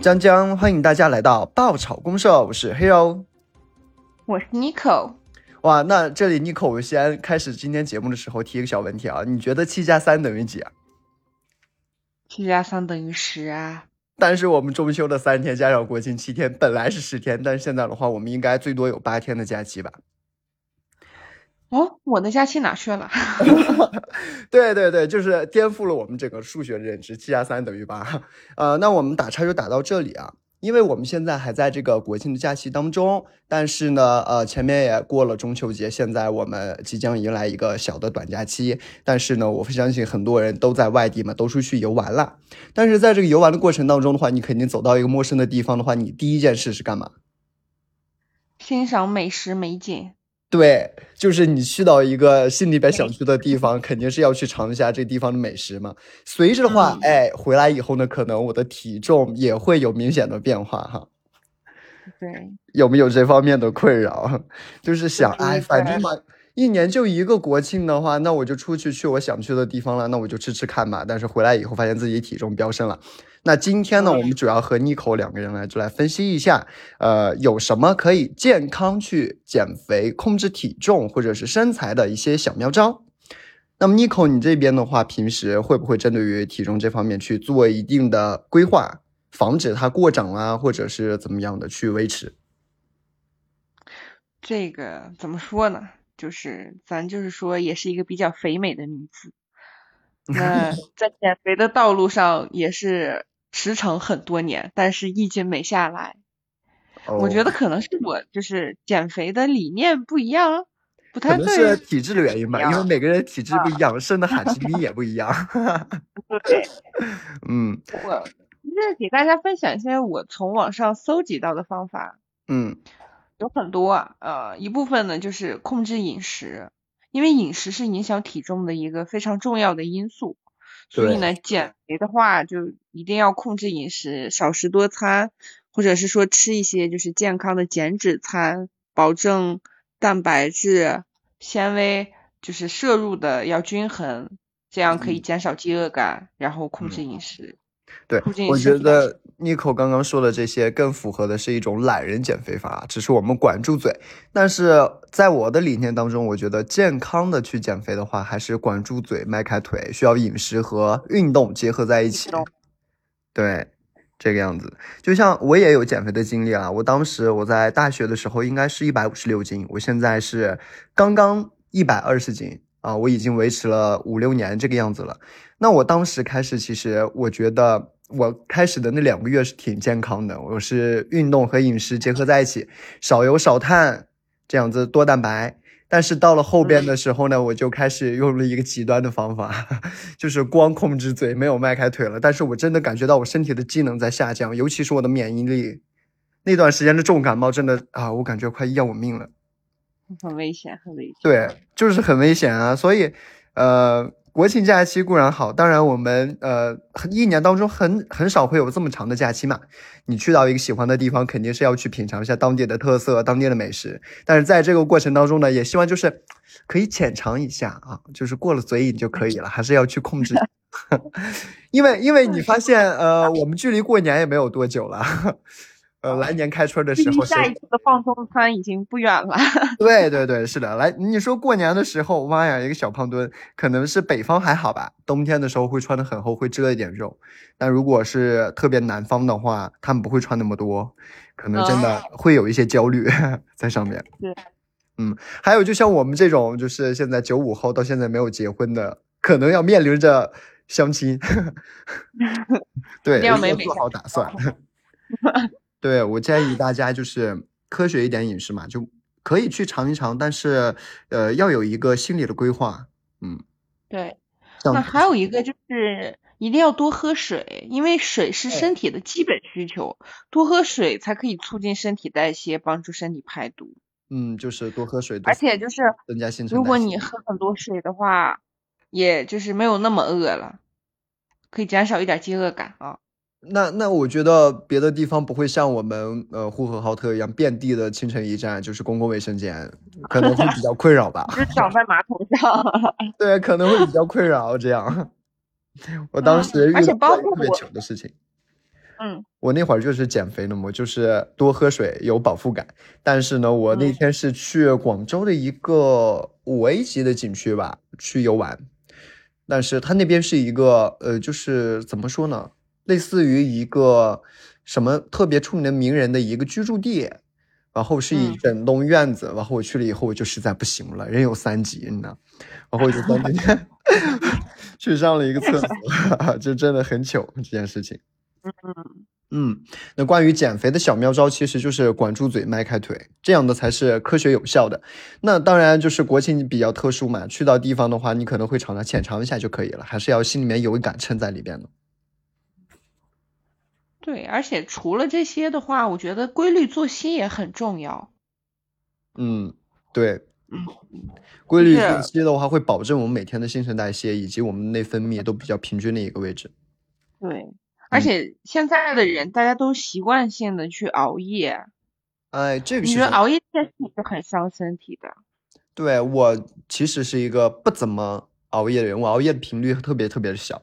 江江，欢迎大家来到爆炒公社，我是 Hero，我是 Nico。哇，那这里 Nico，我先开始今天节目的时候提一个小问题啊，你觉得七加三等于几啊？七加三等于十啊。但是我们中秋的三天加上国庆七天，本来是十天，但是现在的话，我们应该最多有八天的假期吧？哦，我的假期哪去了？对对对，就是颠覆了我们整个数学认知，七加三等于八。呃，那我们打叉就打到这里啊，因为我们现在还在这个国庆的假期当中，但是呢，呃，前面也过了中秋节，现在我们即将迎来一个小的短假期。但是呢，我相信很多人都在外地嘛，都出去游玩了。但是在这个游玩的过程当中的话，你肯定走到一个陌生的地方的话，你第一件事是干嘛？欣赏美食美景。对，就是你去到一个心里边想去的地方，肯定是要去尝一下这地方的美食嘛。随着的话，哎，回来以后呢，可能我的体重也会有明显的变化哈。对，有没有这方面的困扰？就是想，哎，反正嘛。一年就一个国庆的话，那我就出去去我想去的地方了，那我就吃吃看吧。但是回来以后发现自己体重飙升了。那今天呢，我们主要和 Nico 两个人来就来分析一下，呃，有什么可以健康去减肥、控制体重或者是身材的一些小妙招。那么 Nico，你这边的话，平时会不会针对于体重这方面去做一定的规划，防止它过长啊，或者是怎么样的去维持？这个怎么说呢？就是咱就是说，也是一个比较肥美的女子，那在减肥的道路上也是驰骋很多年，但是一斤没下来。我觉得可能是我就是减肥的理念不一样，不太对。可能是体质的原因吧，因为每个人体质不一样，生的罕基因也不一样。对，嗯。我就是给大家分享一些我从网上搜集到的方法。嗯。有很多啊，呃，一部分呢就是控制饮食，因为饮食是影响体重的一个非常重要的因素，所以呢，减肥的话就一定要控制饮食，少食多餐，或者是说吃一些就是健康的减脂餐，保证蛋白质、纤维就是摄入的要均衡，这样可以减少饥饿感，然后控制饮食。对，我觉得 Nico 刚刚说的这些更符合的是一种懒人减肥法，只是我们管住嘴。但是在我的理念当中，我觉得健康的去减肥的话，还是管住嘴，迈开腿，需要饮食和运动结合在一起。对，这个样子。就像我也有减肥的经历啊，我当时我在大学的时候应该是一百五十六斤，我现在是刚刚一百二十斤。啊，我已经维持了五六年这个样子了。那我当时开始，其实我觉得我开始的那两个月是挺健康的。我是运动和饮食结合在一起，少油少碳，这样子多蛋白。但是到了后边的时候呢，我就开始用了一个极端的方法，就是光控制嘴，没有迈开腿了。但是我真的感觉到我身体的机能在下降，尤其是我的免疫力。那段时间的重感冒真的啊，我感觉快要我命了。很危险，很危险。对，就是很危险啊！所以，呃，国庆假期固然好，当然我们呃一年当中很很少会有这么长的假期嘛。你去到一个喜欢的地方，肯定是要去品尝一下当地的特色、当地的美食。但是在这个过程当中呢，也希望就是可以浅尝一下啊，就是过了嘴瘾就可以了，还是要去控制。因为因为你发现，呃，我们距离过年也没有多久了。呃，来年开春的时候，下一次的放松餐已经不远了。对对对，是的。来，你说过年的时候，妈呀，一个小胖墩，可能是北方还好吧，冬天的时候会穿的很厚，会遮一点肉。但如果是特别南方的话，他们不会穿那么多，可能真的会有一些焦虑 在上面。对，嗯，还有就像我们这种，就是现在九五后到现在没有结婚的，可能要面临着相亲。对，要做好打算。对我建议大家就是科学一点饮食嘛，就可以去尝一尝，但是呃要有一个心理的规划，嗯，对。那还有一个就是一定要多喝水，因为水是身体的基本需求，多喝水才可以促进身体代谢，帮助身体排毒。嗯，就是多喝水，而且就是增加新陈如果你喝很多水的话，也就是没有那么饿了，可以减少一点饥饿感啊。那那我觉得别的地方不会像我们呃呼和浩特一样遍地的清晨驿站，就是公共卫生间，可能会比较困扰吧。就长在马桶上。对，可能会比较困扰这样。我当时遇到特别糗的事情。嗯，我那会儿就是减肥了嘛，就是多喝水，有饱腹感。但是呢，我那天是去广州的一个五 A 级的景区吧，去游玩。但是它那边是一个，呃，就是怎么说呢，类似于一个什么特别出名的名人的一个居住地，然后是一整栋院子。然后我去了以后，我就实在不行了，人有三急，你知道，然后我就在那天 去上了一个厕所，就真的很糗这件事情。嗯嗯，那关于减肥的小妙招，其实就是管住嘴，迈开腿，这样的才是科学有效的。那当然就是国庆比较特殊嘛，去到地方的话，你可能会尝尝浅尝一下就可以了，还是要心里面有一杆秤在里边的。对，而且除了这些的话，我觉得规律作息也很重要。嗯，对，嗯，规律作息的话会保证我们每天的新陈代谢以及我们内分泌都比较平均的一个位置。对。而且现在的人，大家都习惯性的去熬夜，哎，这个你觉得熬夜这件事情是很伤身体的。对我其实是一个不怎么熬夜的人，我熬夜的频率特别特别的小，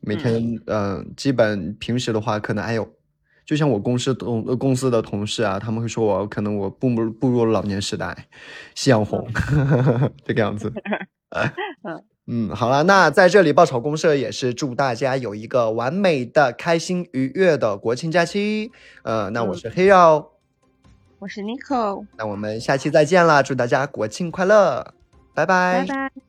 每天嗯，基本平时的话，可能还有，就像我公司同公司的同事啊，他们会说我可能我步入步入老年时代，夕阳红 这个样子。嗯。嗯，好了，那在这里爆炒公社也是祝大家有一个完美的、开心愉悦的国庆假期。呃，那我是黑肉，我是 Nico，那我们下期再见啦！祝大家国庆快乐，拜拜，拜拜。